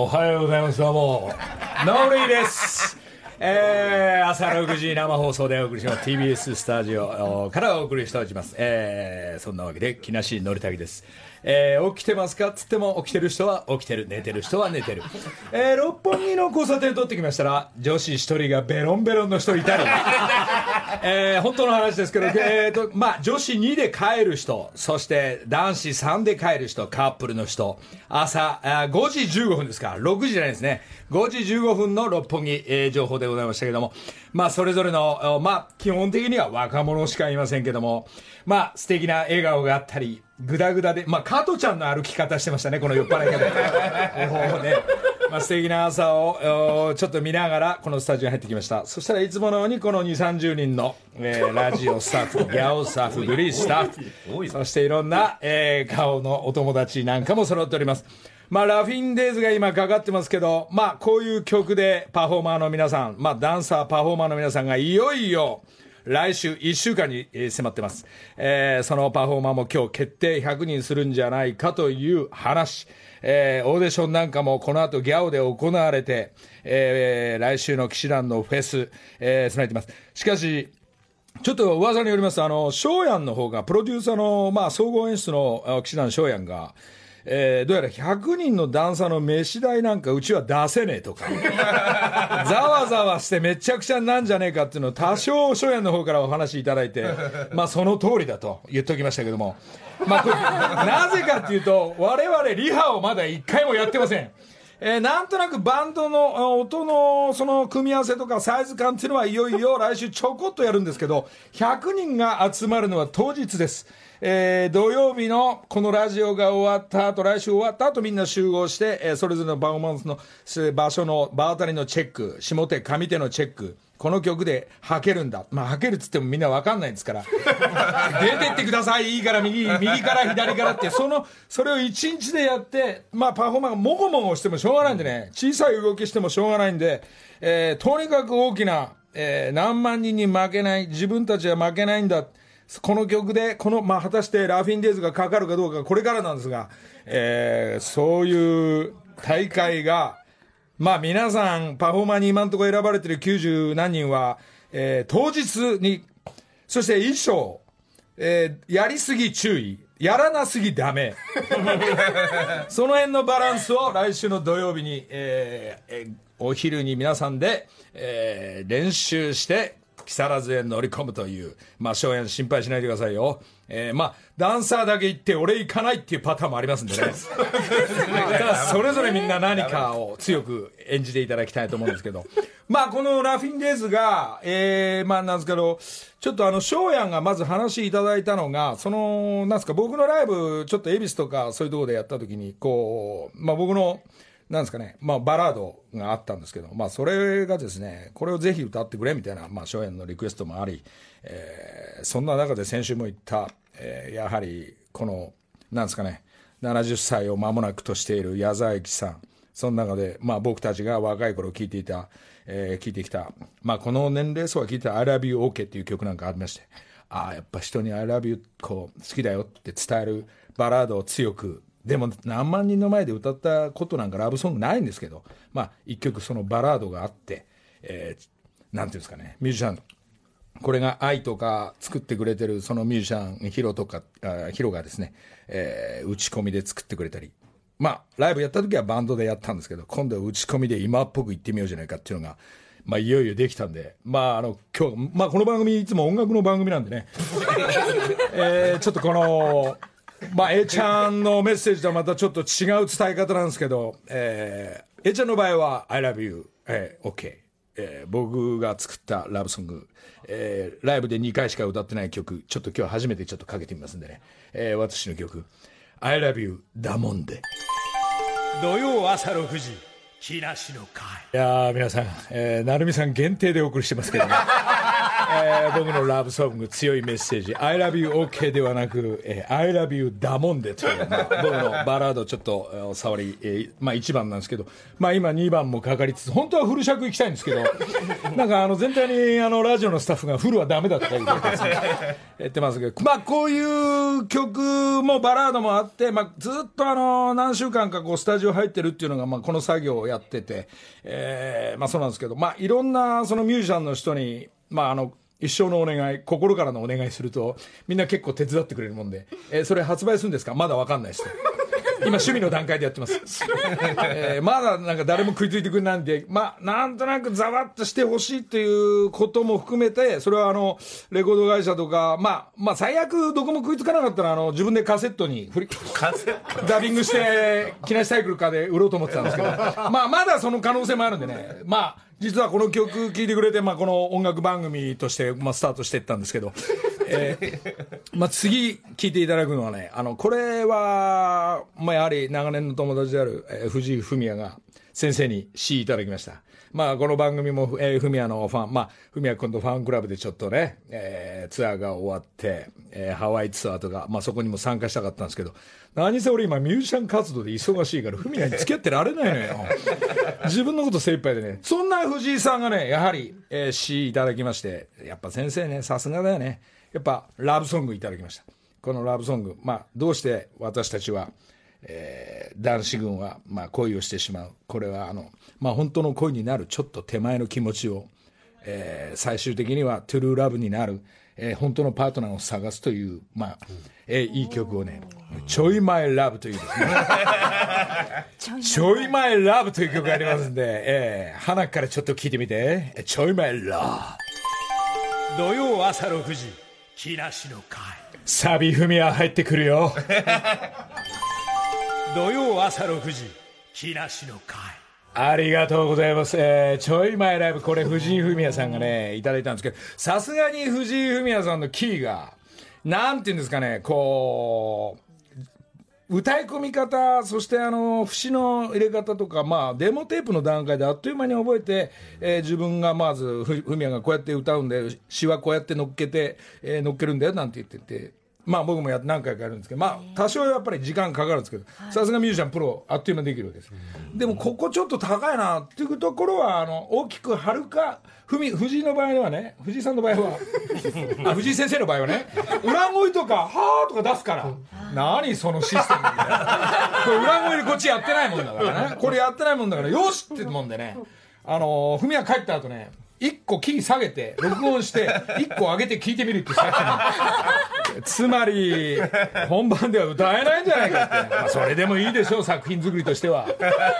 おはようございます。どうも。ノーリーです。えー、朝6時生放送でお送りします TBS スタジオからお送りしております。えー、そんなわけで、木梨憲武です。えー、起きてますか？っつっても起きてる人は起きてる。寝てる人は寝てる、えー、六本木の交差点通ってきましたら女子一人がベロンベロンの人いたり、えー、本当の話ですけど、えーとまあ、女子2で帰る人そして男子3で帰る人カップルの人朝あ5時15分ですか。6時じゃないですね。5時15分の六本木、えー、情報でございましたけども、まあ、それぞれの、まあ、基本的には若者しかいませんけども、まあ、素敵な笑顔があったりぐだぐだで、まあ、加トちゃんの歩き方してましたね、この酔っ払い方。ね、まあ、素敵な朝をちょっと見ながら、このスタジオに入ってきました。そしたらいつものように、この2、30人の、えー、ラジオスタッフ、ギャオスタッフ、グリースタッフ、そしていろんな、えー、顔のお友達なんかも揃っております。まあ、ラフィンデイズが今かかってますけど、まあ、こういう曲でパフォーマーの皆さん、まあ、ダンサー、パフォーマーの皆さんがいよいよ、来週1週間に迫ってます、えー、そのパフォーマーも今日決定100人するんじゃないかという話、えー、オーディションなんかもこの後ギャオで行われて、えー、来週の騎士団のフェス、えー、備えてます。しかしちょっと噂によりますと、あの、翔やんの方が、プロデューサーの、まあ、総合演出の騎士団翔やんが、えー、どうやら100人のダンサーの飯代なんかうちは出せねえとか、ざわざわしてめちゃくちゃなんじゃねえかっていうのを多少、初夜の方からお話しいただいて、まあその通りだと言っておきましたけども、まあ なぜかっていうと、我々リハをまだ一回もやってません。えー、なんとなくバンドの音のその組み合わせとかサイズ感っていうのはいよいよ来週ちょこっとやるんですけど、100人が集まるのは当日です。えー、土曜日のこのラジオが終わった後、来週終わった後みんな集合して、えー、それぞれのパフォーマンスの場所の場当たりのチェック、下手、上手のチェック、この曲で吐けるんだ。まあ吐けるっつってもみんなわかんないですから。出てってください、いいから右、右から左からって、その、それを一日でやって、まあパフォーマーがもごもごしてもしょうがないんでね、小さい動きしてもしょうがないんで、えー、とにかく大きな、えー、何万人に負けない、自分たちは負けないんだ。この曲で、この、まあ、果たしてラフィンデイズがかかるかどうか、これからなんですが、えー、そういう大会が、まあ、皆さん、パフォーマーに今んところ選ばれてる90何人は、えー、当日に、そして衣装、えー、やりすぎ注意、やらなすぎダメ。その辺のバランスを来週の土曜日に、えー、えー、お昼に皆さんで、えー、練習して、木更津へ乗り込むという、まあ、翔也心配しないでくださいよ。えー、まあ、ダンサーだけ行って俺行かないっていうパターンもありますんでね。だからそれぞれみんな何かを強く演じていただきたいと思うんですけど。まあ、このラフィンデイズが、えー、まあ、なんですけど、ちょっとあの、翔也がまず話いただいたのが、その、なんですか、僕のライブ、ちょっと恵比寿とかそういうところでやった時に、こう、まあ、僕の、なんですかね、まあ、バラードがあったんですけど、まあ、それがですね、これをぜひ歌ってくれみたいな、まあ、初演のリクエストもあり、えー、そんな中で先週も言った、えー、やはり、この、なんですかね、70歳を間もなくとしている矢沢永吉さん、その中で、まあ、僕たちが若い頃聴いていた、えー、聴いてきた、まあ、この年齢層が聴いてた I love you OK っていう曲なんかありまして、ああ、やっぱ人に I love you こう好きだよって伝えるバラードを強くでも何万人の前で歌ったことなんかラブソングないんですけど、まあ、一曲そのバラードがあって、えー、なんていうんですかね、ミュージシャン、これが愛とか作ってくれてるそのミュージシャン、ヒロとか、ヒロがですね、えー、打ち込みで作ってくれたり、まあ、ライブやった時はバンドでやったんですけど、今度は打ち込みで今っぽく言ってみようじゃないかっていうのが、まあ、いよいよできたんで、まあ、あの、今日、まあ、この番組いつも音楽の番組なんでね、えー、ちょっとこの、まあ、A ちゃんのメッセージとはまたちょっと違う伝え方なんですけど、えー、A ちゃんの場合は、I love you, えー、OK。えー、僕が作ったラブソング、えー、ライブで2回しか歌ってない曲、ちょっと今日初めてちょっとかけてみますんでね、えー、私の曲、I love you, だもんで。土曜朝6時、木梨の会。いやー、皆さん、えー、成美さん限定でお送りしてますけどね。えー僕のラブソング、強いメッセージ、I love you OK ではなく、えー I love you だもんでという、まあ僕のバラードちょっとえー触り、えーまあ1番なんですけど、まあ今2番もかかりつつ、本当はフル尺行きたいんですけど、なんかあの全体にあのラジオのスタッフがフルはダメだったりとかですね言ってますけど、まあこういう曲もバラードもあって、まあずっとあの何週間かこうスタジオ入ってるっていうのが、まあこの作業をやってて、えーまあそうなんですけど、まあいろんなそのミュージシャンの人に、まああの、一生のお願い、心からのお願いすると、みんな結構手伝ってくれるもんで、えーそれ発売するんですか？まだわかんないです。と。今趣味の段階でやってます、えーまだなんか誰も食いついてくれないんでまあなんとなくざわっとしてほしいっていうことも含めてそれはあのレコード会社とかまあまあ最悪どこも食いつかなかったらあの自分でカセットに振りダビングして木梨サイクルかで売ろうと思ってたんですけど。まあまだその可能性もあるんでね。まあ実はこの曲聴いてくれて、まあ、この音楽番組として、まあ、スタートしていったんですけど、えーまあ、次聴いていただくのはね、あの、これは、まあ、やはり長年の友達である、えー藤井フミヤが先生に詩いただきました。まあ、この番組も、えー、フミヤのファン、まあ、フミヤ君とファンクラブでちょっとね、えーツアーが終わって、えーハワイツアーとか、まあ、そこにも参加したかったんですけど、何せ俺今ミュージシャン活動で忙しいから、フミヤに付き合ってられないのよ。自分のこと精一杯でね。そんな藤井さんがね、やはり、えー詩いただきまして、やっぱ先生ね、さすがだよね。やっぱ、ラブソングいただきました。このラブソング、まあ、どうして私たちは、えー男子軍は、まあ、恋をしてしまう。これは、あの、まあ、本当の恋になるちょっと手前の気持ちを、えー最終的にはトゥルーラブになる、えー本当のパートナーを探すという、まあ、えーいい曲をね、ちょい前ラブというですね、ちょい前ラブという曲がありますんで、えー、花からちょっと聞いてみて、えちょい前ラブ。土曜朝6時、木梨の会。サビ踏みは入ってくるよ。土曜朝6時、木梨の会。ありがとうございます。えーちょい前ライブ、これ藤井フミヤさんがね、いただいたんですけど、さすがに藤井フミヤさんのキーが、なんていうんですかね、こう、歌い込み方、そしてあの節の入れ方とか、まあ、デモテープの段階であっという間に覚えて、えー自分がまず、ふふみやがこうやって歌うんで、詩はこうやって乗っけて、えー乗っけるんだよなんて言ってて。まあ僕もや何回かやるんですけど、まあ多少やっぱり時間かかるんですけど、さすがミュージシャンプロ、あっという間にできるわけです。でもここちょっと高いなっていうところは、あの、大きくはるか、ふみ、藤井の場合はね、藤井さんの場合は、あ藤井先生の場合はね、裏声とか、はーとか出すから、何そのシステムみたいな。これ裏声でこっちやってないもんだからね。これやってないもんだから、よしってもんでね、あの、ふみや帰った後ね、一個キー下げて、録音して、一個上げて聞いてみるってさっきの。つまり、本番では歌えないんじゃないかって。まあ、それでもいいでしょう、作品作りとしては。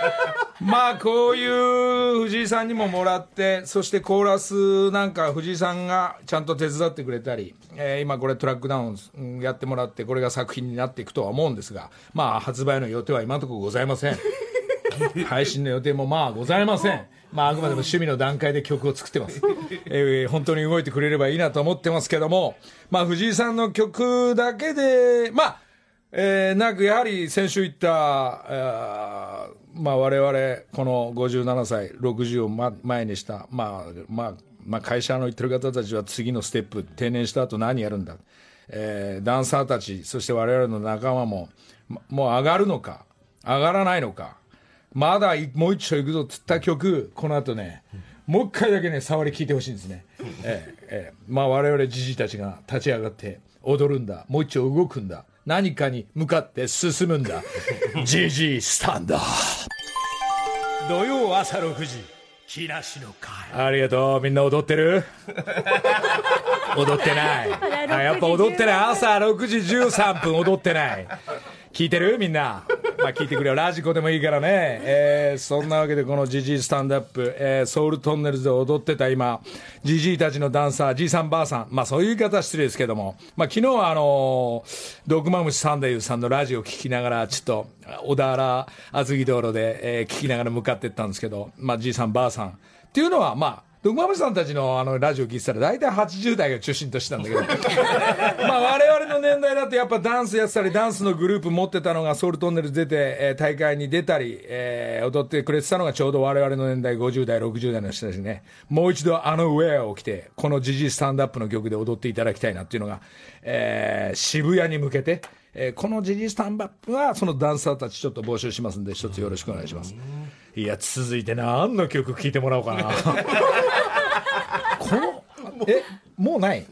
まあ、こういう藤井さんにももらって、そしてコーラスなんか藤井さんがちゃんと手伝ってくれたり、えー今これトラックダウンうんやってもらって、これが作品になっていくとは思うんですが、まあ、発売の予定は今のところございません。配信の予定もまあございません。まああくまでも趣味の段階で曲を作ってます。えー本当に動いてくれればいいなと思ってますけども、まあ藤井さんの曲だけで、まあ、えーなんかやはり先週言った、あーまあ我々この57歳、60をま前にした、まあ、まあ、まあ会社の言ってる方たちは次のステップ、定年した後何やるんだ。えーダンサーたち、そして我々の仲間も、まもう上がるのか、上がらないのか、まだいもう一丁行くぞっつった曲、この後ね、もう一回だけね、触り聞いてほしいんですね。ええええまあ我々じじいたちが立ち上がって踊るんだ。もう一丁動くんだ。何かに向かって進むんだ。じじいスタンド。土曜朝6時、木梨の会。ありがとう。みんな踊ってる？踊ってない。あやっぱ踊ってない。朝6時13分踊ってない。聞いてる？みんな。まあ聞いてくれよ。ラジコでもいいからね。えーそんなわけでこのジジイスタンドアップ、えーソウルトンネルズで踊ってた今、ジジイたちのダンサー、じいさんばあさん。まあそういう言い方は失礼ですけども。まあ昨日はあのー、ドクマムシサンデーさんのラジオを聞きながら、ちょっと、小田原厚木道路で、えー聞きながら向かってったんですけど、まあじいさんばあさん。っていうのはまあ、で馬渕さんたちのあのラジオ聞いてたら大体80代が中心としてたんだけど。まあ我々の年代だとやっぱダンスやってたりダンスのグループ持ってたのがソウルトンネル出て、えー大会に出たり、えー踊ってくれてたのがちょうど我々の年代50代60代の人たちね。もう一度あのウェアを着てこのジジスタンドアップの曲で踊っていただきたいなっていうのが、えー渋谷に向けて、えーこのジジスタンドアップはそのダンサーたちちょっと募集しますんで一つよろしくお願いします。いや続いて何の曲聴いてもらおうかな。このえもうない？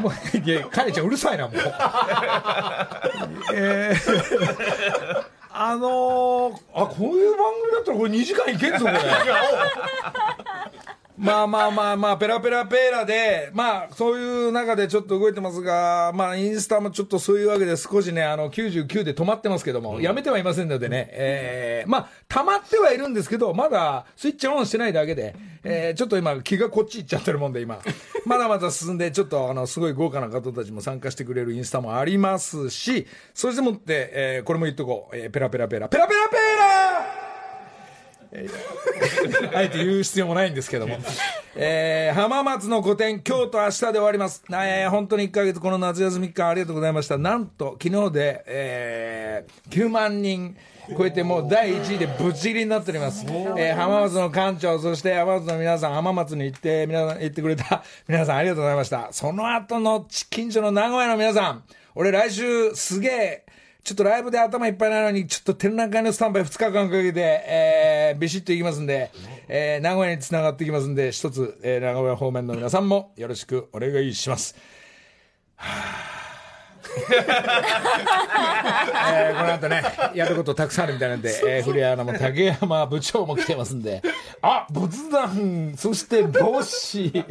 もういやカレちゃんうるさいなもう。えーあのー、あこういう番組だったらこれ2時間いけんぞこれまあまあまあまあ、ペラペラペーラで、まあ、そういう中でちょっと動いてますが、まあ、インスタもちょっとそういうわけで少しね、あの、99で止まってますけども、やめてはいませんのでね、えー、まあ、溜まってはいるんですけど、まだスイッチオンしてないだけで、えー、ちょっと今、気がこっち行っちゃってるもんで、今。まだまだ進んで、ちょっと、あの、すごい豪華な方たちも参加してくれるインスタもありますし、そしてもって、えー、これも言っとこう、えー、ペラペラペラ、ペラペラペーラ あえて言う必要もないんですけども、えー浜松の個展、今日と明日で終わります、えー本当に1ヶ月、この夏休み期間、ありがとうございました、なんと昨日で、えー9万人超えて、もう第1位でぶっちぎりになっております、えー浜松の館長、そして浜松の皆さん、浜松に行って、皆さん行ってくれた 皆さん、ありがとうございました、その後の近所の名古屋の皆さん、俺、来週、すげえ。ちょっとライブで頭いっぱいなのに、ちょっと展覧会のスタンバイ2日間かけて、えー、ビシッといきますんで、えー、名古屋につながっていきますんで、一つ、えー、名古屋方面の皆さんもよろしくお願いします。えーこの後ね、やることたくさんあるみたいなんで、えー、古谷アナも竹山部長も来てますんで、あ、仏壇、そして帽子、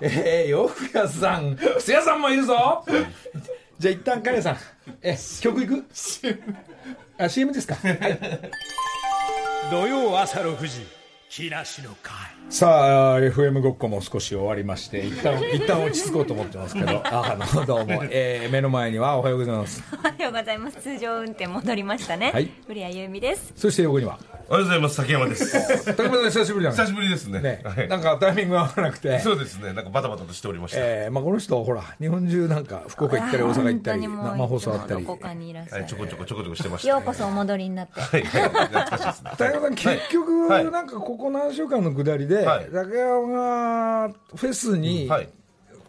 えー、洋服屋さん、靴屋さんもいるぞ。じゃあ一旦カレンさん、え、曲いく？あ、CM ですか？はい。土曜朝6時、木梨の会。さあ、FM ごっこも少し終わりまして、一旦、一旦落ち着こうと思ってますけど、ああの、どうも、えー、目の前にはおはようございます。おはようございます。通常運転戻りましたね。はい古谷由美です。そして横には、おはようございます竹山です竹村さん久しぶりだね。久しぶりですねねはい、なんかタイミングが合わなくて。そうですねなんかバタバタとしておりました、えーまあ、この人、ほら、日本中なんか、福岡行ったり、大阪行ったり、生放送あったり。どこかにいらっしゃる。はい、ちょこちょこちょこちょこしてました、ようこそお戻りになって。はいはい懐かしいですね竹山さん、結局、はいなんかここ何週間の下りで、はい。竹山がフェスに、はい。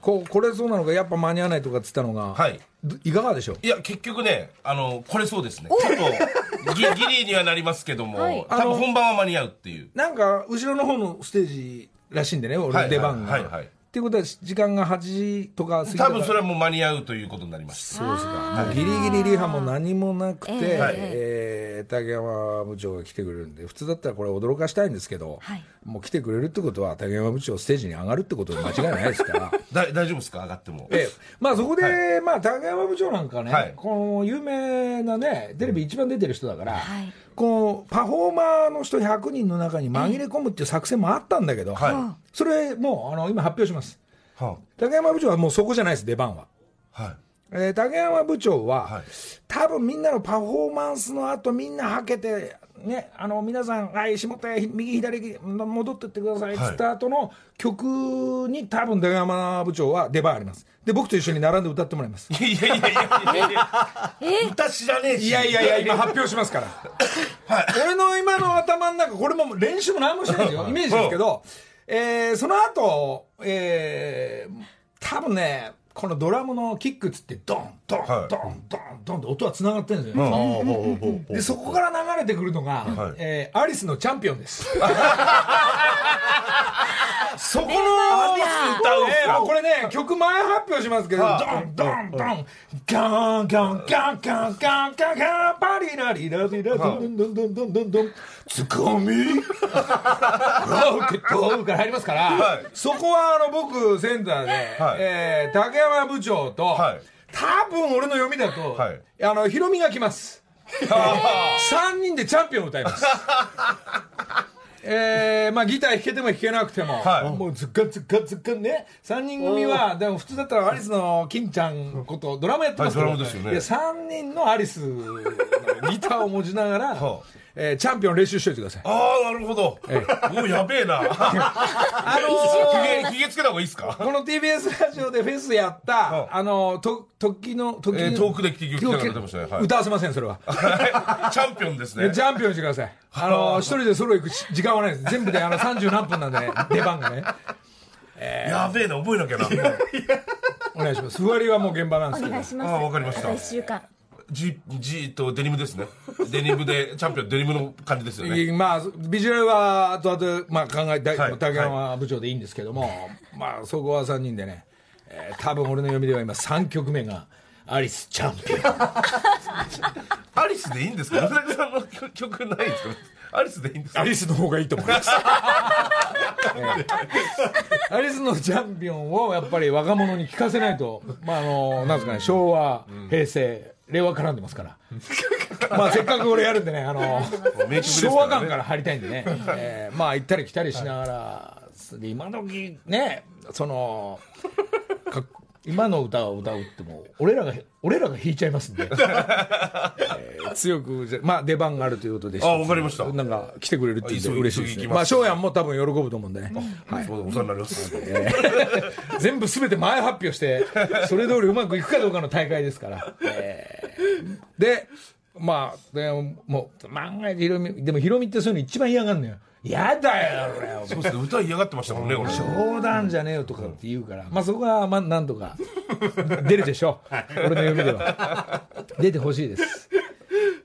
こう来れそうなのが、やっぱ間に合わないとかっつったのが、はい。どいかがでしょう？いや結局ねあのこれそうですね。ちょっとギ ギリにはなりますけども、はい。多分本番は間に合うっていう。なんか、後ろの方のステージらしいんでね、俺の出番が。はいはいはい。はいっていうことは、時間が8時とか過ぎた多ら。分それはもう間に合うということになります。そうですか。ギリギリリハも何もなくて、ええはい。えー竹山部長が来てくれるんで、普通だったらこれ驚かしたいんですけど、はい。もう来てくれるってことは、竹山部長ステージに上がるってことで間違いないですから。だ大丈夫ですか？上がっても。ええ、まあそこで、まあ竹山部長なんかね、はい。この有名なね、テレビ一番出てる人だから、はいこのパフォーマーの人100人の中に紛れ込むっていう作戦もあったんだけど、はそれもうあの今発表します。は竹山部長はもうそこじゃないです、出番は。はい。えー竹山部長は、はい。多分みんなのパフォーマンスの後みんなはけて、ね、あの皆さん、はい、下手、右、左、戻ってってください。っつった後の曲に、多分竹山部長は出番あります。で、僕と一緒に並んで歌ってもらいます。いやいやいやいやいやいや。歌知らねえし。いやいやいや、今発表しますから。俺の今の頭の中、これも練習も何もしてないですよ。イメージですけど、えーその後、えー多分ね、このドラムのキックっつって、ドン、ドン、はいドン、ドン、ドンって音は繋がってるんですよ。で、そこから流れてくるのが、はいえーアリスのチャンピオンです。そこの、歌うんすかこれね、曲前発表しますけど、はドン、ドン、ドン、ガン、ガン、ガン、ガン、ガン、ガン、ガン、パリラリラリラ、ドン、ドン、ドン、ドン、ドン、ドン、ツッコミ、ローク、ドーから入りますから、はい。そこはあの、僕、センターで、はい。えー竹山部長と、はい。多分俺の読みだと、はい。あの、ヒロミが来ます。3人でチャンピオンを歌います。えーまあ、ギター弾けても弾けなくても、はい。もうズッカズッカズッカね。3人組はでも普通だったらアリスの金ちゃんことドラマやってますけど、はいドラムですよね。いや3人のアリスのギターを持ちながら、はえーチャンピオン練習しといてください。ああなるほど。もうやべえな。あのーひげひげつけた方がいいですか？この TBS ラジオでフェスやった、うん。あのと時の時の、えー遠くで聞き聞てましたね。はい。歌わせませんそれは。チャンピオンですね。えチャンピオンしてください。あのー一人でソロ行くし時間はないです。全部であの30何分なんでね。出番がね。やべえな覚えなきゃな。お願いします。ふわりはもう現場なんですけど。お願いします。あわかりました。一週間ジジとデニムですね。デニムでチャンピオンデニムの感じですよね。まあビジュアルは後々、まあ、考えたい、はい。竹山部長でいいんですけども、まあそこは3人でね、えー多分俺の読みでは今3曲目がアリスチャンピオン。アリスでいいんですか？さんの曲ないんですか？アリスでいいんですか？アリスの方がいいと思います、ええアリスのチャンピオンをやっぱり若者に聞かせないとまああのなんですかね昭和平成令和絡んでますから。まあせっかく俺やるんでねあの昭和感ねから入りたいんでね、えーまあ行ったり来たりしながら、で今時ねそのか今の歌を歌うっても俺らが俺らが弾いちゃいますんで、えー強くじゃまあ出番があるということであわかりました。なんか来てくれるっていうんであ急ぎ嬉しいですね。急ぎ行きます。まあ翔やんも多分喜ぶと思うんでね、はい。そうだお世話になります。全部すべて前発表してそれ通りうまくいくかどうかの大会ですから、えーでまあでもう万が一ヒロミでもヒロミってそういうの一番嫌がるのよ嫌だよ俺そうですね歌嫌がってましたもんね俺冗談じゃねえよとかって言うから、まあそこはまあなんとか出るでしょう。俺の読みでは。出てほしいです。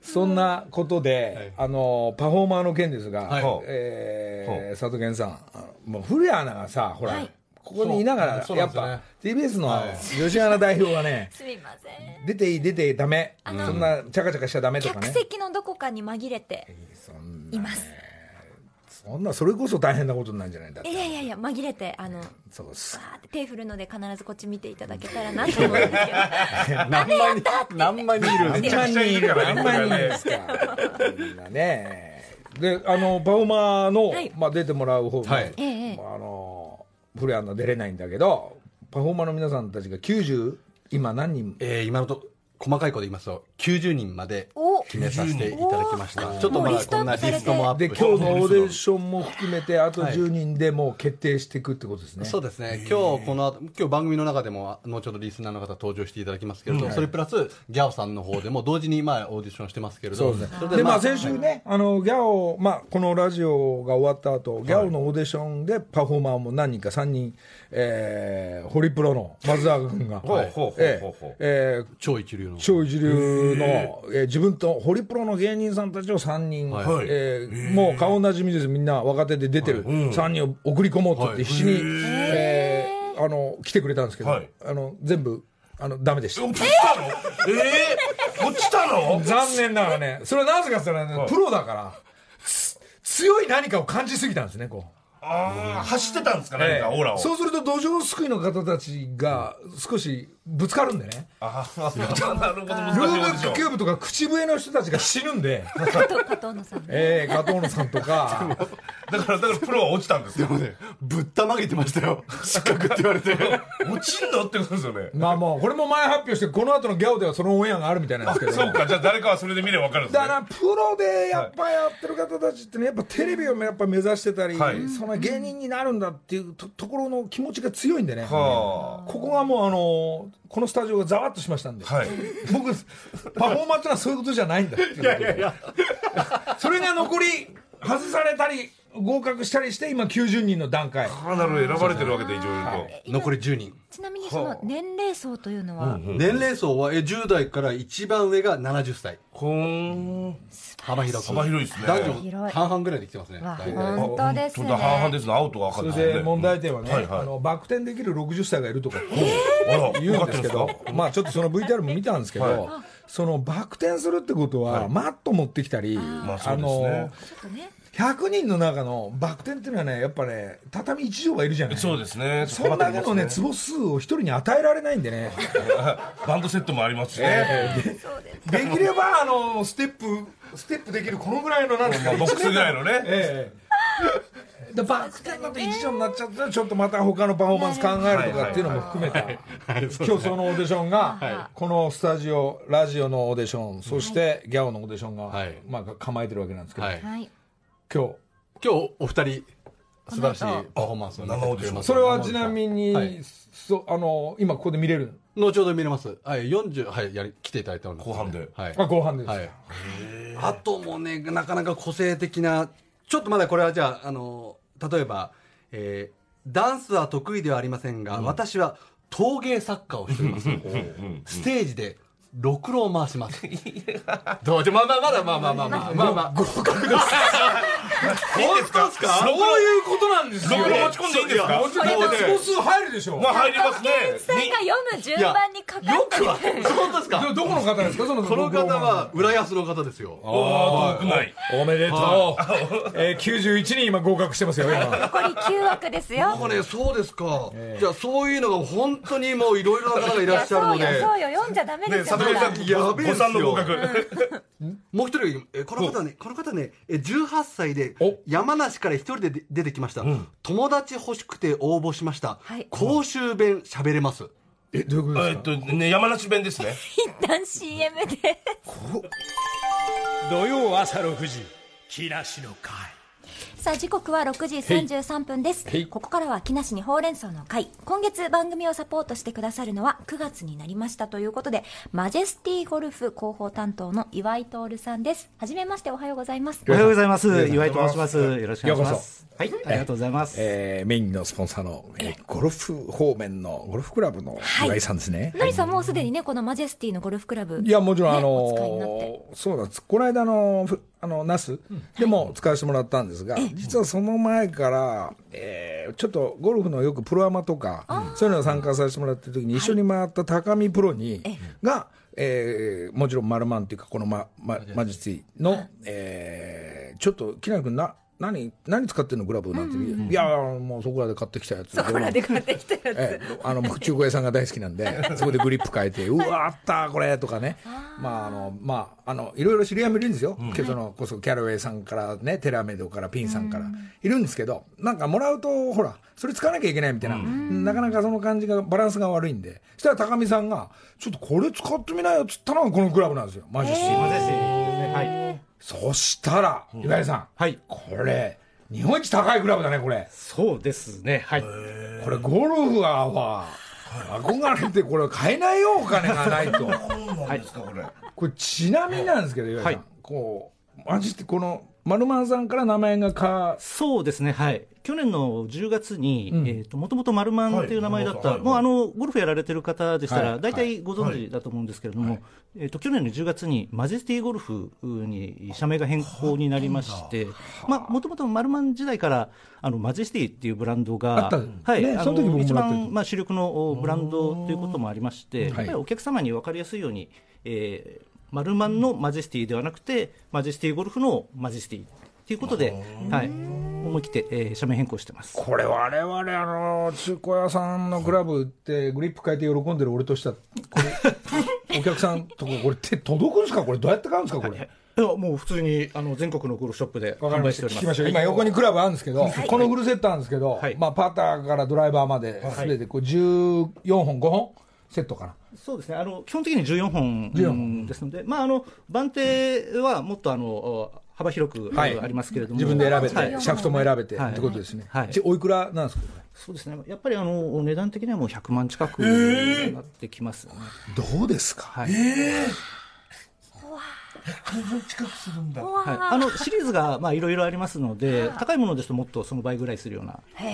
そんなことで、あのパフォーマーの件ですが、はい。えー佐藤健さんもう古谷アナがさほら、はい。ここにいながら、やっぱ TBS の吉原代表がねすみません。出ていい出てダメ。そんなチャカチャカしちゃダメとか客ね席のどこかに紛れていますそんなそれこそ大変なことなんじゃない？んだって。いやいやいや紛れてあのそう。っすわーって手振るので必ずこっち見ていただけたらなと思うんですけど。何万人何万人いるんです何万人いる何万人ですかみんなねであの？パフォーマーの、はいまあ、出てもらう方も、はいまあ、あの？フレアの？出れないんだけどパフォーマーの？皆さんたちが90今何人えー今の？と細かいこと言いますと90人までお。決めさせていただきました。おちょっとまだもうリストアこんなリストもアッでプ今日のオーディションも含めてあと10人でもう決定していくってことですね、そうですね。今日この後今日番組の中でも後ほどリスナーの方登場していただきますけれど、それプラスギャオさんの方でも同時にまあオーディションしてますけれどそうですね。でまあ先週ね、あのギャオ、まあ、このラジオが終わった後ギャオのオーディションでパフォーマーも何人か3人、えーホリプロの松坂君が、えええー超一流の。超一流の、えー自分とホリプロの芸人さんたちを3人、はい。えーもう顔なじみです。みんな若手で出てる。3人を送り込もうとって必死に、えーあの来てくれたんですけど、はい。あの全部あのダメでした。落ちたの？ええ落ちたの？残念ながらねそれはなぜかって言ったらね、プロだからつ強い何かを感じすぎたんですねこう。ああ走ってたんですか何かオーラを。そうすると土壌すくいの方たちが少しぶつかるんでね。ああなるほどルーディションーブックキューブとか口笛の人たちが死ぬんで、加藤加藤野さんとか だからだからプロは落ちたんですよ。ぶったまげてましたよ。失格って言われて。落ちんのってことですよね。まあもうこれも前発表してこの後のギャオではそのオンエアがあるみたいなんですけど。そうかじゃあ誰かはそれで見れば分かるんですね。だからプロでやっぱやってる方たちってねやっぱテレビをやっぱ目指してたり、はい。その芸人になるんだっていうとところの気持ちが強いんでね、はここがもうあのこのスタジオがざわっとしましたんで、あはい。僕パフォーマーってのはそういうことじゃないんだっていうことで。それが残り外されたり合格したりして今90人の段階。あなるほど。選ばれてるわけでいろいろと。残り10人。ちなみにその年齢層というのは、年齢層はえ10代から一番上が70歳こん幅広く幅広いですね。男女半々ぐらいで来てますねわ大体。本当です本当だ半々ね。ですね。青と赤そですねれで問題点はね、はいはい。あのバク転できる60歳がいるとか。あら言うんですけど分かってるんですか？まあちょっとその VTR も見たんですけど、はい。そのバク転するってことは、マット持ってきたり、まあそうですね。ちょっとね100人の中のバク転っていうのはねやっぱね畳1畳がいるじゃない。そうですね。そんだけのねつ坪数を一人に与えられないんでね。バンドセットもありますしね。できればあのステップステップできるこのぐらいのなんですかまあボックスぐらいのね。ええ。でバク転だと一畳になっちゃったらちょっとまた他のパフォーマンス考えるとかっていうのも含めた。今日そのオーディションがこのスタジオラジオのオーディションそしてギャオのオーディションがはい。まあ構えてるわけなんですけど。はい。はい今日。今日お二人素晴らしいパフォーマンスを見せてくれますそれはちなみに、はい。そあの今ここで見れる後ほど見れます。はい40はいやり来ていただいております。後半で。はい。あ後半です、はい。あともねなかなか個性的なちょっとまだこれはじゃああの例えば、えーダンスは得意ではありませんが、私は陶芸作家をしております。ステージでろくろを回します。どうじゃまあまあまだまあまあまあまあ。まあまあ。合格です。いいんですか？そういうことなんですよ。ろくろ持ち込んでいいんですか？もうちょっと総数入るでしょ。まあ入りますね。さんが読む順番にかかって。る本当ですか？どどこの方ですか？そのこの方は浦安の方ですよ。ああ遠くない。おめでとう、えー、91人今合格してますよ今。残り9枠ですよ。なんかねそうですか、じゃあそういうのが本当にもういろいろな方がいらっしゃるので。そうよそうよ。読んじゃダメですよ、やべえっすよごさんの合格。もう一人えこの方ねこの方ねえ18歳でお。山梨から一人で出出てきました、友達欲しくて応募しました、はい。甲州弁喋れます？えどういうことですえっかとね山梨弁ですね。一旦 CM で。土曜朝6時木梨の会さあ時刻は6時33分です。ここからは木梨にほうれん草の会。今月番組をサポートしてくださるのは9月になりましたということでマジェスティゴルフ広報担当の岩井徹さんです。はじめましておはようございます。おはようございます。岩井と申します。よろしくお願いします。はい、ありがとうございます。えーメインのスポンサーの、えーゴルフ方面のゴルフクラブの岩井さんですね、のりさんもうすでにねこのマジェスティのゴルフクラブいやもちろん、ねあのそうなんです。この間のふあのナスでも使わせてもらったんですが、実はその前から、えーちょっとゴルフのよくプロアマとかそういうのを参加させてもらってる時に一緒に回った高見プロに、が、えーもちろんマルマンっていうかこのマママジェスティの、えーちょっと木梨君な何何使ってんのグラブなんて、いやもうそこらで買ってきたやつ。そこらで買ってきたやつ、ええ、あの僕中古屋さんが大好きなんで そこでグリップ変えて「うわあったこれ」とかね。まああのまああのいろいろ知り合いもいるんですよ、けどそのこそキャラウェイさんからねテラメドからピンさんから。いるんですけどなんかもらうとほらそれ使わなきゃいけないみたいな、なかなかその感じがバランスが悪いんで。そしたら高見さんが「ちょっとこれ使ってみなよ」っつったのがこのクラブなんですよ。マジで、はい。そしたら岩井さん、はい。これ日本一高いクラブだねこれ。そうですね。はい。これゴルフはは憧れてこれ買えないよお金がないとはいですかこれこれちなみになんですけど岩井さん、はいこうマジでこのマルマンさんから名前がかそうですね。はい。去年の10月に、んえっ、と、もともとマルマンっていう名前だった、はいもうあの、ゴルフやられてる方でしたら、はい大体ご存知だと思うんですけれども、えっ、と、去年の10月にマジェスティゴルフに社名が変更になりまして、まあ、もともとマルマン時代から、あの、マジェスティっていうブランドあが、はい、その時僕も一番、まあ、主力のおブランドということもありまして、やっぱりお客様に分かりやすいように、えーマルマンのマジェスティではなくて、マジェスティゴルフのマジェスティということで、はい、思い切って、えー社名変更してます。これ我々あの中古屋さんのクラブってグリップ変えて喜んでる俺としてはこれ お客さんとここれ手届くんですか？これどうやって買うんですか？これ。い。やもう普通にあの全国のゴルフショップで販売したております。聞きましょう。今横にクラブあるんですけど、このフルセットあるんですけど、はい。まあ、パターからドライバーまで全てこう14本5本セットかな？そうですね。あの基本的に14 14本ですので、まああの番手はもっとあの幅広くあはい。りますけれども、自分で選べて、はい。シャフトも選べて、はい。ってことですね、はい。ちおいくらなんですか？そうですね。やっぱりあのお値段的にはもう100万近くになってきますよね。どうですか、はい。近くするんだ。はい、あのシリーズがまあいろいろありますので、高いものですともっとその倍ぐらいするような。この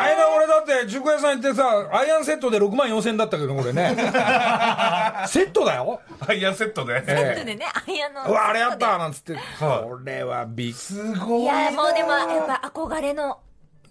間俺だって中古屋さん行ってさアイアンセットで6万4千だったけどこれね。セットだよ。アイアンセットで。セットでねアイアンのうわあれやったなんつって、はい。これはびっすごい。いやもうでもやっぱ憧れの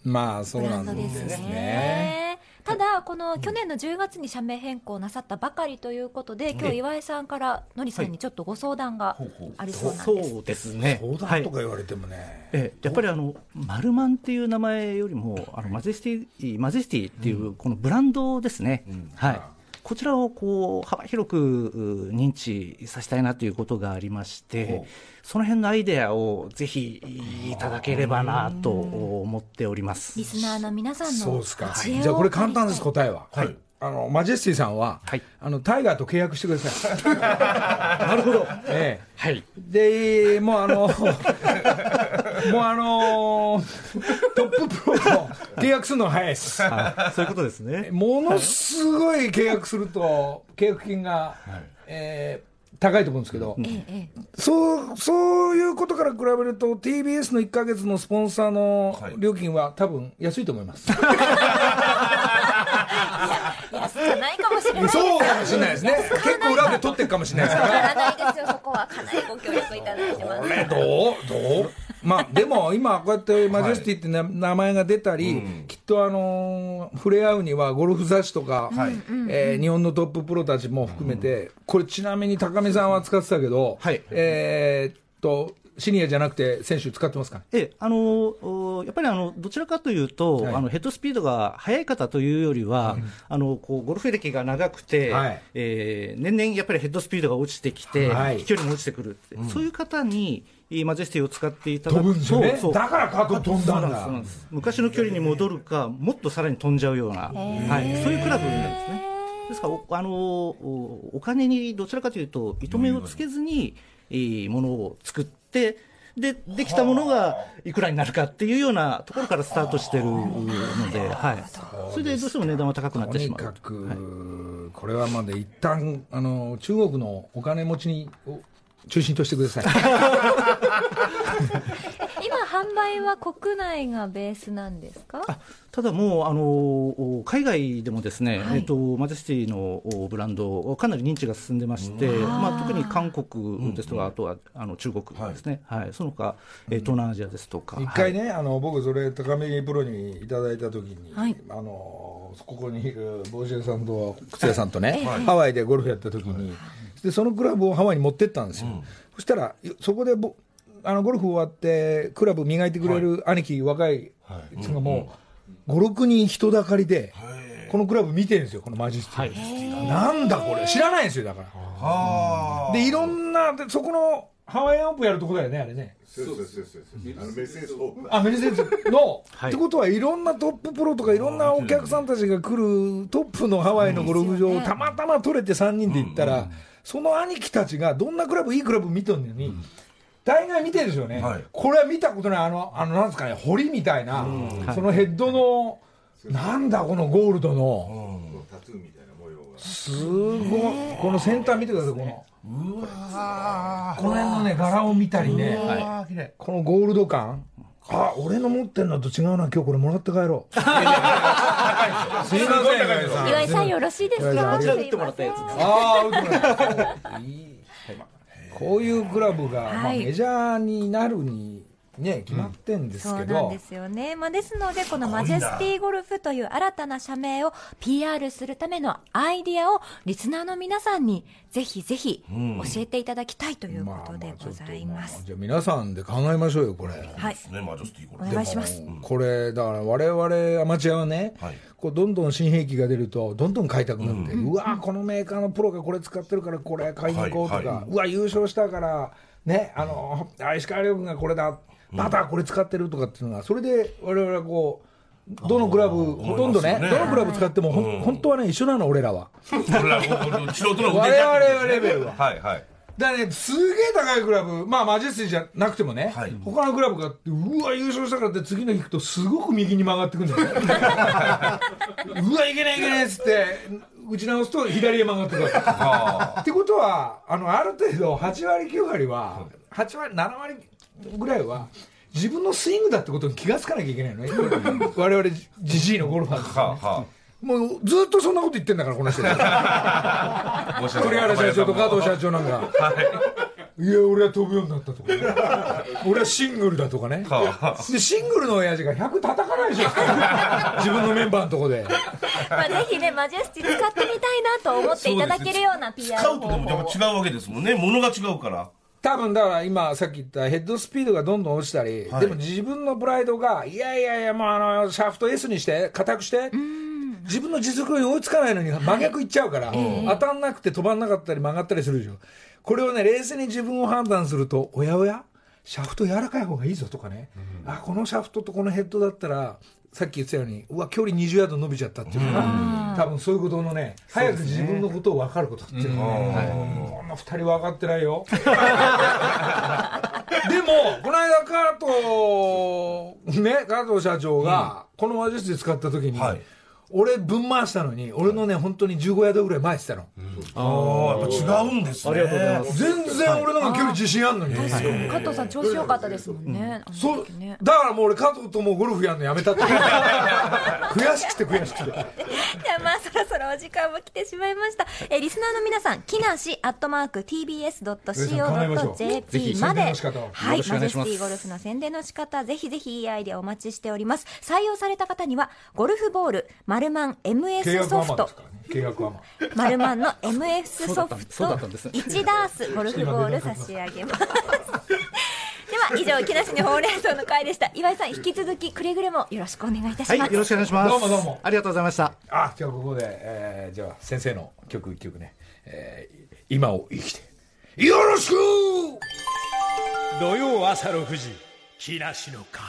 まあそうブなんですすね。ねただこの去年の10月に社名変更なさったばかりということで今日岩井さんからのりさんにちょっとご相談がありそうなんです、そうですね。相談とか言われてもね、ええやっぱりあのマルマンっていう名前よりもあのマジェスティマジェスティっていうこのブランドですね、はい、こちらをこう幅広くう認知させたいなということがありまして、その辺のアイデアをぜひいただければなと思っておりますリ。スナーの皆さんのそうですか。知恵をじゃあこれ簡単です、答えは。はいあの、マジェスティさんは、はいあの、タイガーと契約してください。なるほど。ええ。はい。で、もうあの、もうあの、トッププロと契約するのが早いです。あそういうことですね。ものすごい契約すると、契約金が、えー高いと思うんですけど、ええええそう、そういうことから比べると、TBS の1ヶ月のスポンサーのはい料金は多分安いと思います。安くないかもしれないですそうかもしれないですね。結構裏で取ってるかもしれないですかわら。ないですよそこは。かなりご協力いただいてます。これどう？どう？まあでも今こうやってマジェスティってな名前が出たり、きっとあのー触れ合うにはゴルフ雑誌とか、はい。えー日本のトッププロたちも含めて、これちなみに高見さんは使ってたけど、はい。えーっとシニアじゃなくて選手使ってますか？ええ、あのおやっぱりあのどちらかというと、はい。あのヘッドスピードが速い方というよりは、あのこうゴルフ歴が長くて、はい。えー年々やっぱりヘッドスピードが落ちてきて、はい。飛距離も落ちてくるって、そういう方にえーマジェスティを使っていただく飛ぶんですよね。そう。そうだからカート飛んだ。んだ昔の距離に戻るか、もっとさらに飛んじゃうような、はい、そういうクラブなんですね。ですからおあのおお金にどちらかというと、糸目をつけずに、えーものを作って、でできたものがいくらになるかっていうようなところからスタートしてるので、はい、それでどうしても値段は高くなっとにてしまう。かく、これはまだ一旦あの中国のお金持ちにを中心としてください。今販売は国内がベースなんですか？あただもう、あのお海外でもですね、はい。えっとマジェスティのおブランド、かなり認知が進んでまして、まあ、特に韓国ですとか、あとはあの中国ですね、はい。その他、えー東南アジアですとか。一回ね、あの僕それ高見プロにいただいた時に、はい。あのここにいる帽子屋さんと靴屋さんとね、ハワイでゴルフやった時に、でそのクラブをハワイに持ってったんですよ、そしたらそこでぼあのゴルフ終わってクラブ磨いてくれる兄貴、若い人がもう56人人だかりで、このクラブ見てるんですよこのマジスティ、なんだこれ。知らないんですよだから。はでいろんなでそこのハワイアンオープンやるとこだよねあれね。そうそうそうそうそうあのメッセージをあメルセデスの、はい。ってことはいろんなトッププロとかいろんなお客さんたちが来るトップのハワイのゴルフ場をたまたま取れて3人で行ったら、その兄貴たちがどんなクラブいいクラブ見とんのに、大概見てるでしょうね、はい。これは見たことないあのあのなんですかね堀みたいな、そのヘッドのなんだこのゴールドの、タトゥーみたいな模様が。すごい。この先端見てくださいこの。うわこの辺のね柄を見たりね、このゴールド感。あ俺の持ってるのと違うな。今日これもらって帰ろう。すいません岩井さん岩井さんよろしいですか？ああ こういうクラブが、まあ、はい。メジャーになるにね決まってんですけど、そうなんですよね。まあ、ですので、このマジェスティゴルフという新たな社名を PR するためのアイディアをリスナーの皆さんにぜひぜひ教えていただきたいということでございます。じゃあ皆さんで考えましょうよこれ。はい。ねマジョスティこおれ願いします。これだから我々アマチュアはね、はい。こうどんどん新兵器が出るとどんどん買いたくなって、うわこのメーカーのプロがこれ使ってるからこれ買いに行こうとか、はいはうわ優勝したからねあのあ石川遼君がこれだまたこれ使ってるとかっていうのがそれで我々はこうどのクラブほとんどねどのクラブ使っても本当はね一緒なの俺らは。これはもう素人の腕我々レベルは。はいはい。だからね、すげえ高いクラブ、まあ、マジェスティじゃなくてもね、はい。他のクラブがあって、うわ、優勝したからって、次の日行くと、すごく右に曲がってくんだよね。うわ、いけないいけないっつって、打ち直すと左へ曲がってくる。ってことは、あの、ある程度、8割、9割は、8割、7割ぐらいは、自分のスイングだってことに気がつかなきゃいけないのね。我々、じじいのゴルファーですはあはもうずっとそんなこと言ってんだから、この人。鳥原社長と加藤社長なんか、い、や俺は飛ぶようになったとか、ね、俺はシングルだとかね。はでシングルの親父が100叩かないでしょ。自分のメンバーのとこで。まあ、ぜひね、マジェスティ使ってみたいなと思っていただけるような PR 使方うとでもやっ法を。ぱ違うわけですもんね。物が違うから多分だから今さっき言ったヘッドスピードがどんどん落ちたり、はい。でも自分のプライドがいやいやいやもうあのシャフト S にして硬くして自分の実力に追いつかないのに真逆いっちゃうから、当たんなくて飛ばんなかったり曲がったりするでしょ。これをね冷静に自分を判断するとおやおやシャフト柔らかい方がいいぞとかね、あこのシャフトとこのヘッドだったらさっき言ってたようにうわ距離20ヤード伸びちゃったっていうのが、多分そういうことのね早く自分のことを分かることっていうのはね、はい。こんな2人分かってないよ。でもこの間カートね加藤社長がこの魔術で使った時に、はい俺分回したのに俺のね本当に15ヤードぐらい前ってたの、ああやっぱ違うんですね。ありがとうございます。全然俺の方が距離自信あんのに、確かに。加藤さん調子良かったですもんね、あのそう。だからもう俺加藤ともうゴルフやんのやめたって。悔しくて悔しくて。じゃあまあそろそろお時間も来てしまいました。えーリスナーの皆さん、木梨アットマーク tbs.co.jp まで、はい、マジェスティゴルフの宣伝の仕方、ぜひぜひいいアイデアお待ちしております。採用された方には、ゴルフボール、マルマン契 MS 約ソフト。はまです、からね。契約はまマルマンの MS ソフト。たんです。ね1ダースゴルフボール差し上げます。では以上木梨にほうれん草の会でした。岩井さん引き続きくれぐれもよろしくお願いいたしはい、ます、よろしくお願いします。どうもどうも。ありがとうございました。あじゃあここで、えーじゃあ先生の曲一曲ね、えー今を生きて。よろしく!土曜朝6時木梨の会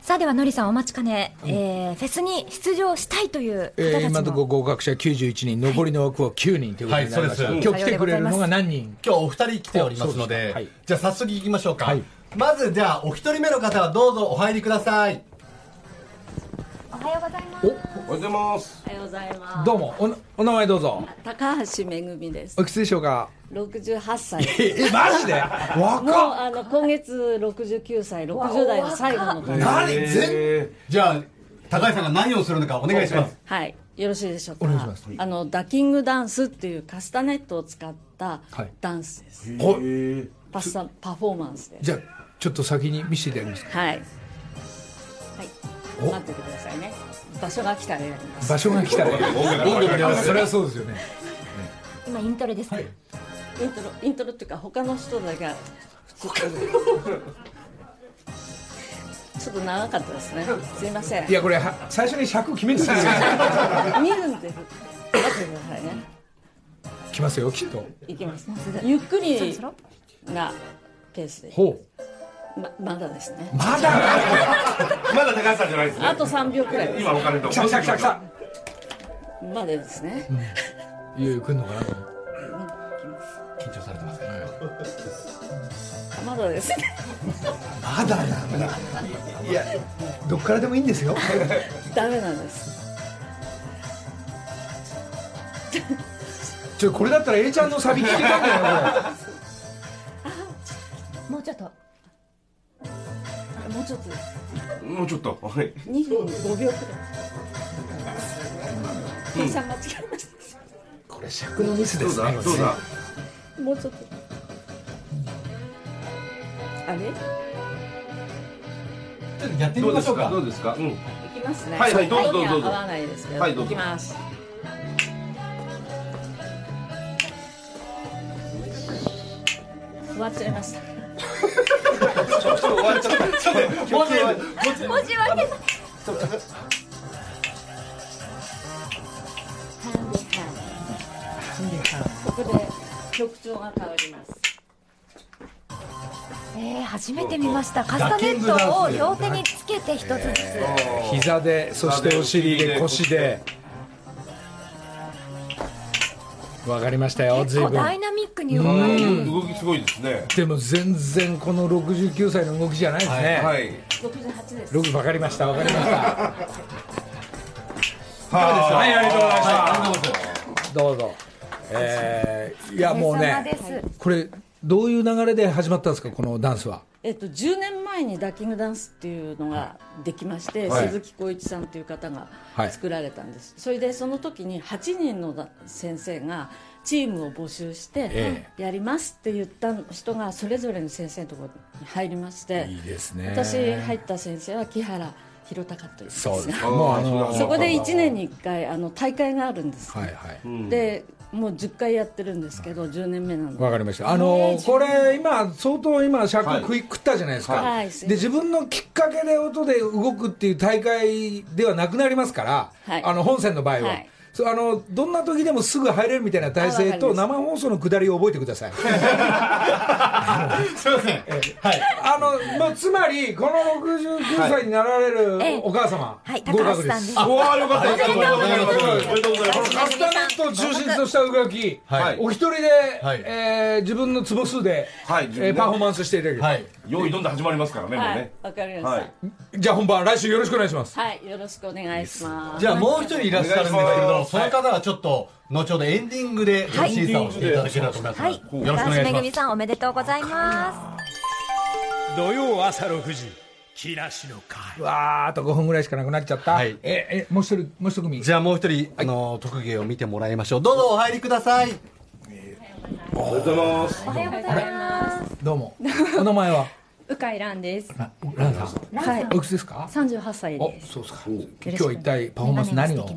さあではのりさんお待ちかね、えーフェスに出場したいというえー方たちも、今のところ合格者91人、残りの枠は9人ということになりました、はいそう今日来てくれるのが何人？今日お二人来ておりますのでですかはい。じゃあ早速行きましょうか、はい。まずじゃあお一人目の方はどうぞお入りください。おはようございます。おはようございます。おはようございます。どうも。おお名前どうぞ。高橋めぐみです。お。いくつでしょうか？68歳。ええマジで？もう若っあの今月69歳、60代の最後の年。何？全？じゃあ高橋さんが何をするのかお願いします。はい、よろしいでしょうか？お願いします。あのダキングダンスっていうカスタネットを使ったはい。ダンスです。おパスタパフォーマンスです。じゃあちょっと先に見せていただけますか。はい。はい。お。待っててくださいね。場所が来たらやります。場所が来たら音楽にそれはそうですよね。今イントロです、イントロイントロっていうか他の人だけが普通ちょっと長かったですね。すいません。い。やこれは最初に尺決めてたんですよ。見るんで待ってください。ね来ますよきっと。いきます。ゆっくりなペースで。ほう。ままだですね。まだ？まだ高橋さんじゃないですね。あと3秒くらい今お金と。来た来た来た来た。までですね、いよいよ来るのかなまだです。ねまだなんだ。いやどっからでもいいんですよ。ダメなんです。ちょこれだったら A ちゃんのサビ聞けたんだよもうちょっと。もうちょっと。もうちょっと。はい。2分5秒くらい。計算間違えましこれ尺のミスでどうすね。だ？どうだ？たもうちょっとあれ？いちょっとやってどうですかみましょうか。どうですか？うん。きますね。はいはいどうぞ音にはどうぞ。合わないですけど、はいどうぞ。いきます。終わっちゃいました。終わっちゃった。曲は申し訳ないここで曲調が変わりますえー、初めて見ました。カスタネットを両手につけて一つずつ、膝でそしてお尻で腰で。わかりましたよ随分。結構ダイナミックに動かれる。動きすごいですね。でも全然この69歳の動きじゃないですね、はい。68です。6分かりました。わかりました。はい。ありがとうございました。どうぞ。えー、いやもうねこれどういう流れで始まったんですかこのダンスは？えっと、10年前にダッキングダンスっていうのができまして、はい。鈴木浩一さんという方がはい。作られたんです、それでその時に8人のだ先生がチームを募集してえやりますって言った人がそれぞれの先生のところに入りましていいですね。私入った先生は木原弘隆というんですそうですうあのそこで1年に1回あの大会があるんです、はいはい。でもう10回やってるんですけど10年目なのわかりました。あのこれ今相当今尺食い食ったじゃないですか。はい。で自分のきっかけで音で動くっていう大会ではなくなりますから、はい。あの本線の場合は。はいあのどんな時でもすぐ入れるみたいな体制と生放送の下りを覚えてください。すいません。はい。あのまあつまりこの69歳になられるええ。お母様、はい合格高橋さんです。あわあよかった。ありがとうございます。ありがとうございます。おめでとうございます。カスタネットを中心とした動き、はい。お一人で、はい。えー自分の坪数で、はい。自分でえーパフォーマンスしていただける、はい。用意どんどん始まりますからねもうはいねわかりまはしい。じゃあ本番来週よろしくお願いします。たはいよろしくお願いします。じゃあもう一人いらっしゃるんですけれどその方はちょっと後ほどエンディングで審査をしていただけたらと思います。はい。よろしくお願いします。さんおめでとうございま土曜朝6時木梨の会わーあと5分ぐらいしかなくなっちゃった、はいええもう一人もう一組？じゃあもう一人、あの、特技を見てもらいましょう。どうぞお入りください。おはようございますす。おはようございます。どうもお名前は？鵜飼蘭です。あランさん。はい。おいくつですか？三十八歳おです。そうですか。今日は一体パフォーマンス何を？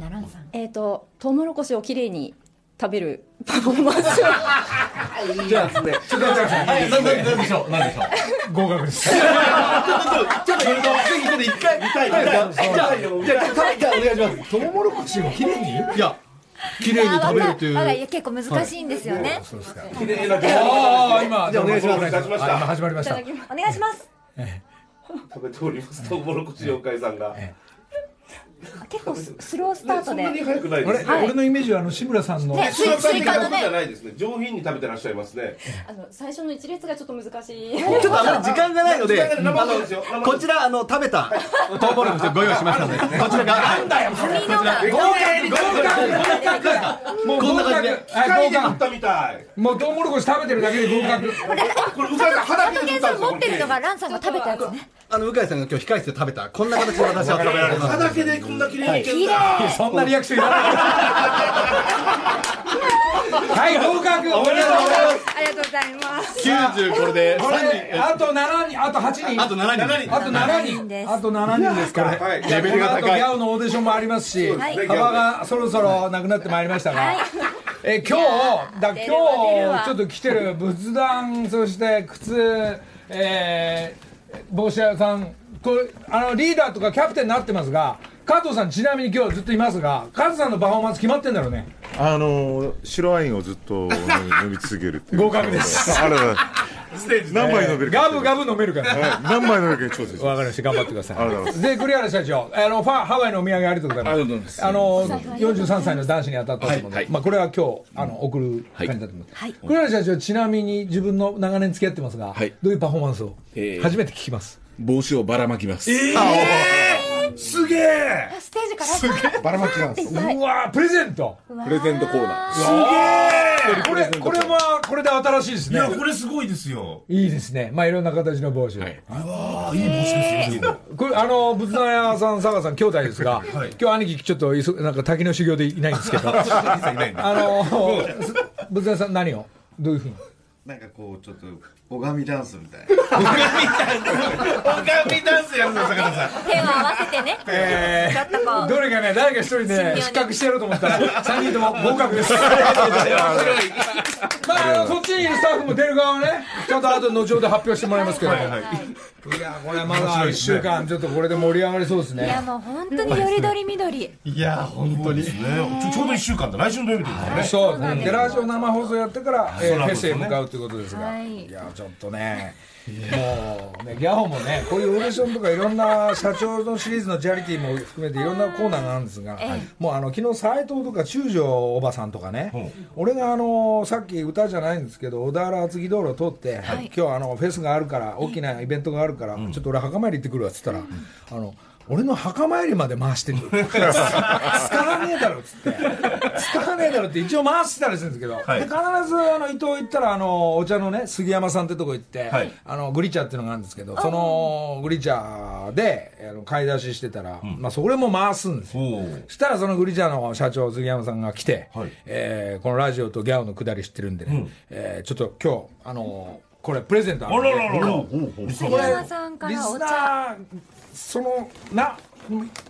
えっ、とトウモロコシをきれいに食べるパフォーマンスを。じゃあですねちょっと待ってください。はい、なんなんでしょう？なんでしょう？合格です。ちょっとやると、ぜひちょっと一回、見たい、見たい。じゃあ、じゃあ、じゃあ、じゃあお願いします。トウモロコシをきれいに？いや、綺麗に食べるという。あわかる結構難しいんですよね。そうですか。綺麗なああ今じゃあお願いします。始まりました。お願いします。食べております。トウモロコシ妖怪さんが結構ススロースタートで。そんなに早くない俺,、ですね。俺のイメージはあの志村さんの、ねスイカのじゃね。ないですね。上品に食べてらっしゃいますね。あの最初の一列がちょっと難しい。ちょっとあの時間がない。ので、こちら、あの、食べた、トウモロコシをご用意しましたので、こちらが、なんだよ、髪の。が。合格。もうこんな感じで合機械で格食ったみたい。もうトウモロコシ食べてるだけで合格。これうかいさん肌持ってるのがランさんが食べたやつね。あの、向井さんが今日控室で食べた、こんな形で私は 食べられます。肌毛でこんな綺麗にいけるんだそんなリアクションいらない。はい合格。おめでとうございます。ありがとうございます。90これでこれあと7人。あと8人。あと7人。あと7 7人人です。あと7人ですからはい。レベルが高い。あとギャオのオーディションもありますしはい。幅がそろそろなくなってまいりましたが、え今日だ今日ちょっと来てる仏壇そして靴えー、帽子屋さんこれあのリーダーとかキャプテンになってますが加藤さんちなみに今日ずっといますが加藤さんのパフォーマンス決まってんだろうね。あの白ワインをずっと飲み続けるっていう。合格です。あらら何杯飲めるか。ガブガブ飲めるから。はい。何杯飲めるか調整しわまかりました。頑張ってくださありがとうございいで栗原社長あのファハワイのお土産ありがとうございます。ありがとうございます。あの43歳の男子に当たったと思うので、まあ、これは今日あの送る感じだと思います、はい。栗原社長ちなみに自分の長年付き合ってますが、はい。どういうパフォーマンスを、えー初めて聞きます。帽子をばらまきます。すげえ。ステージからさばらまきなんです。うわープレゼント。プレゼントコーナー。これこれはこれで新しいですね。いやこれすごいですよ。いいですね。まあいろんな形の帽子、はい。ああいい帽子ですよこれあの仏壇屋さん佐賀さん兄弟ですが、はい。今日兄貴ちょっといそなんか滝の修行でいないんですけど。あの仏壇屋さん何を？どういうふうに？なんかこうちょっと拝みダンスみたいな。おかみダンス。やるの坂田さん。手を合わせてね。えちょっとこう。どれかね誰か一人ね失格してやろうと思ったら 3人とも合格です。まああのそっちにいるスタッフも出る側はねちゃんと後で後ほど発表してもらいますけど、い、やこれまだ1週間ちょっとこれで盛り上がりそうですいやねもう本当によりどりみどり。いや、本当に。ね。ちょうど1週間だ。来週の土曜日ですねそうですね。でラジオ生放送やってから、フェスへ向かうということですが、はい。い、やちょっとねもうねギャホもねこういうオーディションとかいろんな社長のシリーズのチャリティーも含めていろんなコーナーがあるんですが、えもうあの昨日斎藤とか中条おばさんとかね、俺があのさっき歌じゃないんですけど小田原厚木道路を通って、今日あのフェスがあるから大きなイベントがあるから、ちょっと俺墓参り行ってくるわっつったら、あの俺の墓参りまで回してる。使わねえだろっつって使わねえだろって一応回してたりするんですけど、はい。で必ずあの伊藤行ったらあのお茶のね杉山さんってとこ行って、はい。あのグリ茶っていうのがあるんですけどそのグリ茶であの買い出ししてたら、まあ、それも回すんですよ。したらそのグリチャの社長杉山さんが来て、はい。えーこのラジオとギャオのくだり知ってるんでね、えーちょっと今日あのーこれプレゼントああるんで。らららら。杉山さんからおリスナ茶。ーそのな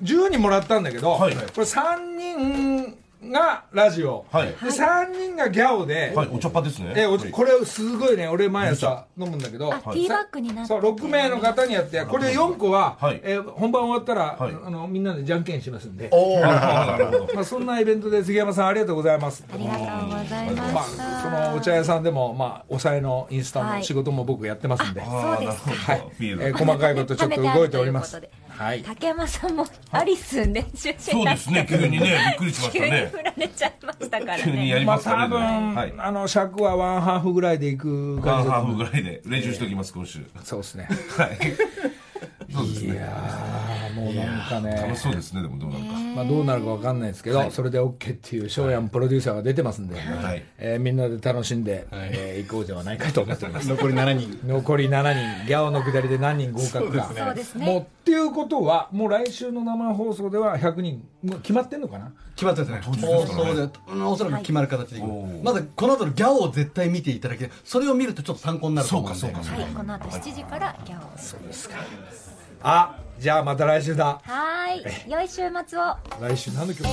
10人もらったんだけど、はいこれ3人がラジオ、はい。で3人がギャオで、はい、お茶っ葉ですね。えおこれすごいね俺毎朝飲むんだけど、あ、ティーバッグになって。そう6名の方にやってこれ4個は、はい。えー本番終わったら、はい。あのみんなでじゃんけんしますんで、お。まあ、そんなイベントで杉山さんありがとうございます。ありがとうございまました。あ、そのお茶屋さんでも、まあ、抑えのインスタの仕事も僕やってますんで、そうですか。はい。えー細かいことちょっと動いております はい竹山さんもアリス練習しそうですね、急にね、びっくりしました急にね。振られちゃいましたから急にね。まあやりますかね。多分、はい。あの尺はワンハーフぐらいでいくワ感ンハーじだと思うフぐらいで練習しておきます、今週。そうですねはい。そうですね。いやーもうなんかね。楽しそうですね、でもどうなるか。まあ、どうなるかわかんないですけど、それで OK っていう翔やんプロデューサーが出てますんで、はい。えーみんなで楽しんで、えー行こうではないかと思っております。残り7人。残り7人。ギャオの下りで何人合格か。そうですね。もうっていうことはもう来週の生放送では100人。もう決まってんのかな？決まってますね。放ですからね。送でうんおそらく決まる形でい。きまずこの後のギャオを絶対見ていただきそれを見るとちょっと参考になるとそうか、思うんでそうか、そうか。はい、この後7時からギャオ。そう。ですかあじゃあまた来週だ。はーい、良い週末を。来週何の曲？